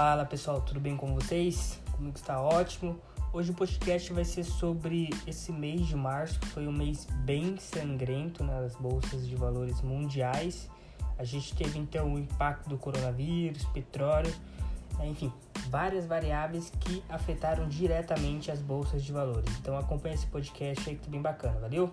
Fala pessoal, tudo bem com vocês? Comigo está ótimo. Hoje o podcast vai ser sobre esse mês de março, que foi um mês bem sangrento nas bolsas de valores mundiais. A gente teve então o impacto do coronavírus, petróleo, enfim, várias variáveis que afetaram diretamente as bolsas de valores. Então acompanha esse podcast aí que tá bem bacana, valeu?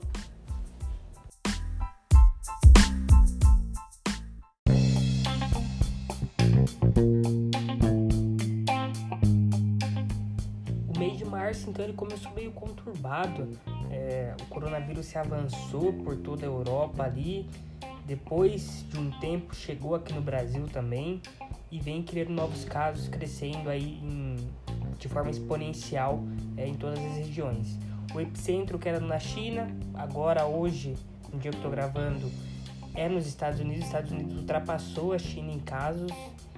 Então, ele começou meio conturbado. É, o coronavírus se avançou por toda a Europa ali. Depois de um tempo, chegou aqui no Brasil também e vem criando novos casos, crescendo aí em, de forma exponencial é, em todas as regiões. O epicentro que era na China, agora hoje, no dia que estou gravando, é nos Estados Unidos. Os Estados Unidos ultrapassou a China em casos.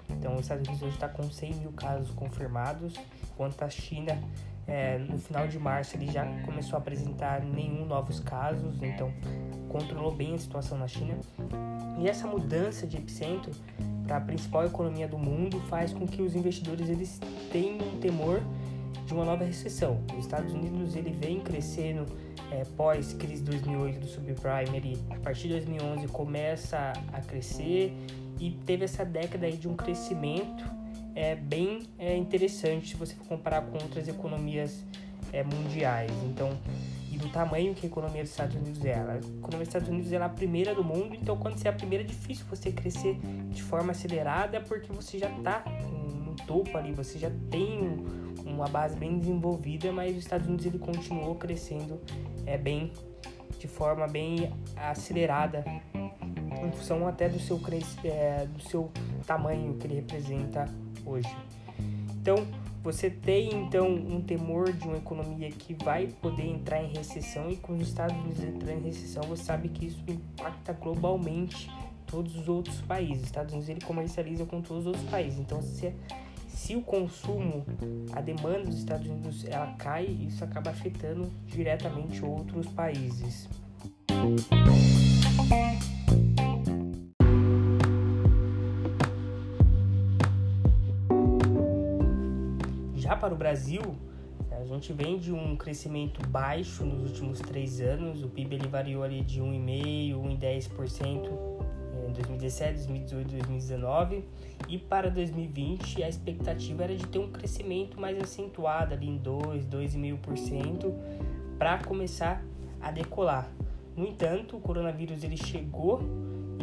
Então, os Estados Unidos hoje está com 100 mil casos confirmados, enquanto a China é, no final de março ele já começou a apresentar nenhum novos casos, então controlou bem a situação na China. E essa mudança de epicentro para a principal economia do mundo faz com que os investidores eles tenham um temor de uma nova recessão. Os Estados Unidos ele vem crescendo é, pós crise 2008 do subprime, ele a partir de 2011 começa a crescer e teve essa década aí de um crescimento é bem é, interessante se você comparar com outras economias é, mundiais. Então, e do tamanho que a economia dos Estados Unidos é. A economia dos Estados Unidos é a primeira do mundo, então quando você é a primeira é difícil você crescer de forma acelerada porque você já está no topo ali, você já tem uma base bem desenvolvida, mas os Estados Unidos ele continuou crescendo é bem de forma bem acelerada em função até do seu, é, do seu tamanho que ele representa hoje. Então, você tem então um temor de uma economia que vai poder entrar em recessão e quando os Estados Unidos entrar em recessão, você sabe que isso impacta globalmente todos os outros países. Os Estados Unidos ele comercializa com todos os outros países. Então, se, se o consumo, a demanda dos Estados Unidos ela cai, isso acaba afetando diretamente outros países. Para o Brasil, a gente vem de um crescimento baixo nos últimos três anos. O PIB ele variou ali de 1,5%, 1,10% em 2017, 2018, 2019. E para 2020 a expectativa era de ter um crescimento mais acentuado ali em 2, 2,5% para começar a decolar. No entanto, o coronavírus ele chegou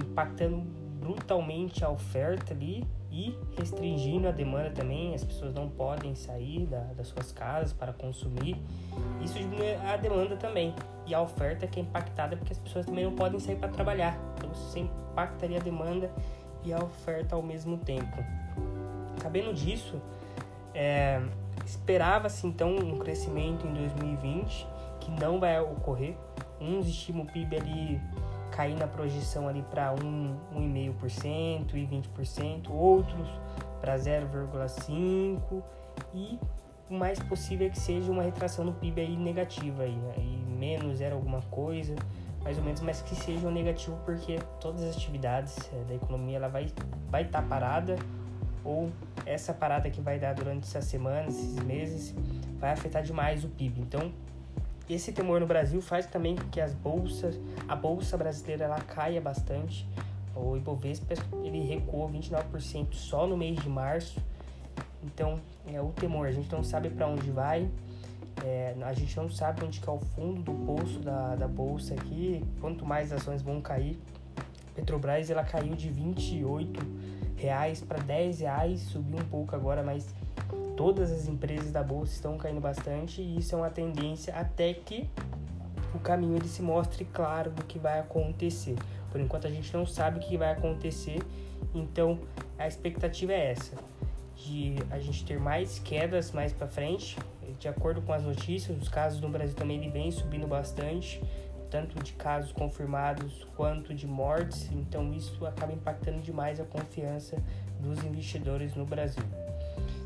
impactando brutalmente a oferta ali e restringindo a demanda também. As pessoas não podem sair da, das suas casas para consumir. Isso diminui a demanda também. E a oferta que é impactada porque as pessoas também não podem sair para trabalhar. Então você impactaria a demanda e a oferta ao mesmo tempo. Sabendo disso, é, esperava-se então um crescimento em 2020 que não vai ocorrer. Uns estimam o PIB ali cair na projeção ali para 1,5% e 20%, outros para 0,5% e o mais possível é que seja uma retração no PIB aí negativa aí, aí menos zero alguma coisa, mais ou menos, mas que seja um negativo porque todas as atividades é, da economia ela vai vai estar tá parada ou essa parada que vai dar durante essas semanas, esses meses, vai afetar demais o PIB. Então, esse temor no Brasil faz também com que as bolsas, a bolsa brasileira ela caia bastante. O Ibovespa ele recuou 29% só no mês de março. Então é o temor, a gente não sabe para onde vai, é, a gente não sabe onde que é o fundo do poço da, da bolsa aqui. Quanto mais ações vão cair, Petrobras ela caiu de 28 reais para 10 reais, subiu um pouco agora, mas todas as empresas da bolsa estão caindo bastante e isso é uma tendência até que o caminho ele se mostre claro do que vai acontecer. Por enquanto a gente não sabe o que vai acontecer, então a expectativa é essa, de a gente ter mais quedas mais para frente. De acordo com as notícias, os casos no Brasil também ele vem subindo bastante, tanto de casos confirmados quanto de mortes, então isso acaba impactando demais a confiança dos investidores no Brasil.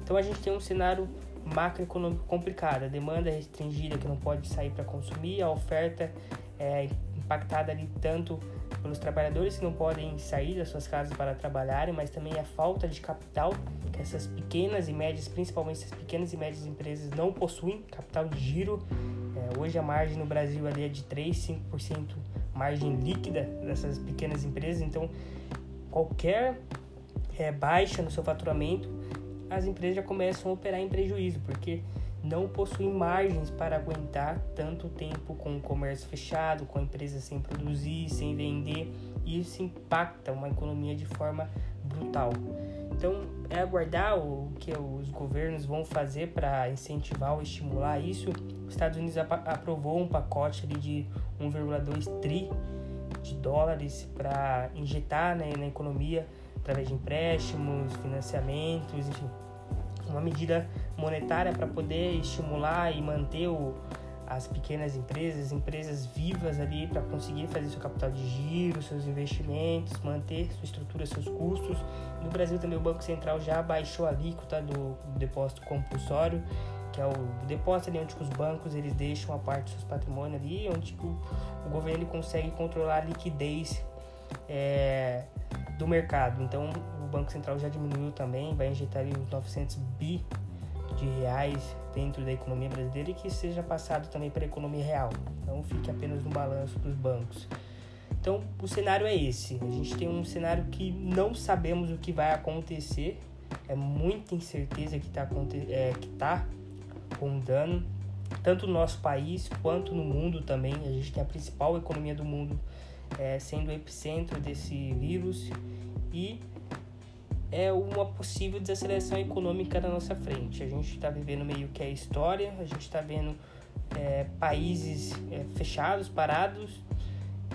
Então a gente tem um cenário macroeconômico complicado, a demanda é restringida que não pode sair para consumir, a oferta é impactada ali tanto pelos trabalhadores que não podem sair das suas casas para trabalharem, mas também a falta de capital que essas pequenas e médias, principalmente essas pequenas e médias empresas, não possuem capital de giro. É, hoje a margem no Brasil ali é de 3, 5% margem líquida dessas pequenas empresas, então qualquer é, baixa no seu faturamento, as empresas já começam a operar em prejuízo, porque não possuem margens para aguentar tanto tempo com o comércio fechado, com a empresa sem produzir, sem vender, e isso impacta uma economia de forma brutal. Então, é aguardar o que os governos vão fazer para incentivar ou estimular isso. Os Estados Unidos aprovou um pacote de 1,2 tri de dólares para injetar né, na economia através de empréstimos, financiamentos, enfim, uma medida monetária para poder estimular e manter o, as pequenas empresas, empresas vivas ali para conseguir fazer seu capital de giro, seus investimentos, manter sua estrutura, seus custos. No Brasil também o Banco Central já baixou a alíquota do depósito compulsório, que é o depósito ali onde os bancos eles deixam a parte dos seus patrimônios ali, onde o, o governo ele consegue controlar a liquidez é, do mercado. Então o Banco Central já diminuiu também, vai injetar uns 900 bi de reais dentro da economia brasileira e que seja passado também para a economia real. Não fique apenas no balanço dos bancos. Então, o cenário é esse. A gente tem um cenário que não sabemos o que vai acontecer. É muita incerteza que está é, que tá rondando, tanto no nosso país quanto no mundo também. A gente tem a principal economia do mundo é, sendo o epicentro desse vírus e é uma possível desaceleração econômica na nossa frente. A gente está vivendo meio que a história, a gente está vendo é, países é, fechados, parados,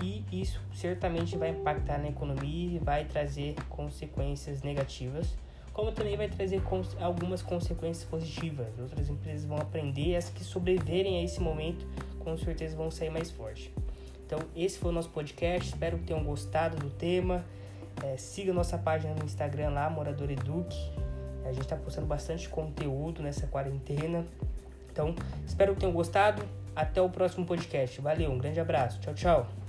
e isso certamente vai impactar na economia e vai trazer consequências negativas, como também vai trazer cons algumas consequências positivas. Outras empresas vão aprender, as que sobreviverem a esse momento, com certeza vão sair mais fortes. Então, esse foi o nosso podcast. Espero que tenham gostado do tema. É, siga nossa página no Instagram lá, Morador Eduque. A gente está postando bastante conteúdo nessa quarentena. Então, espero que tenham gostado. Até o próximo podcast. Valeu, um grande abraço. Tchau, tchau.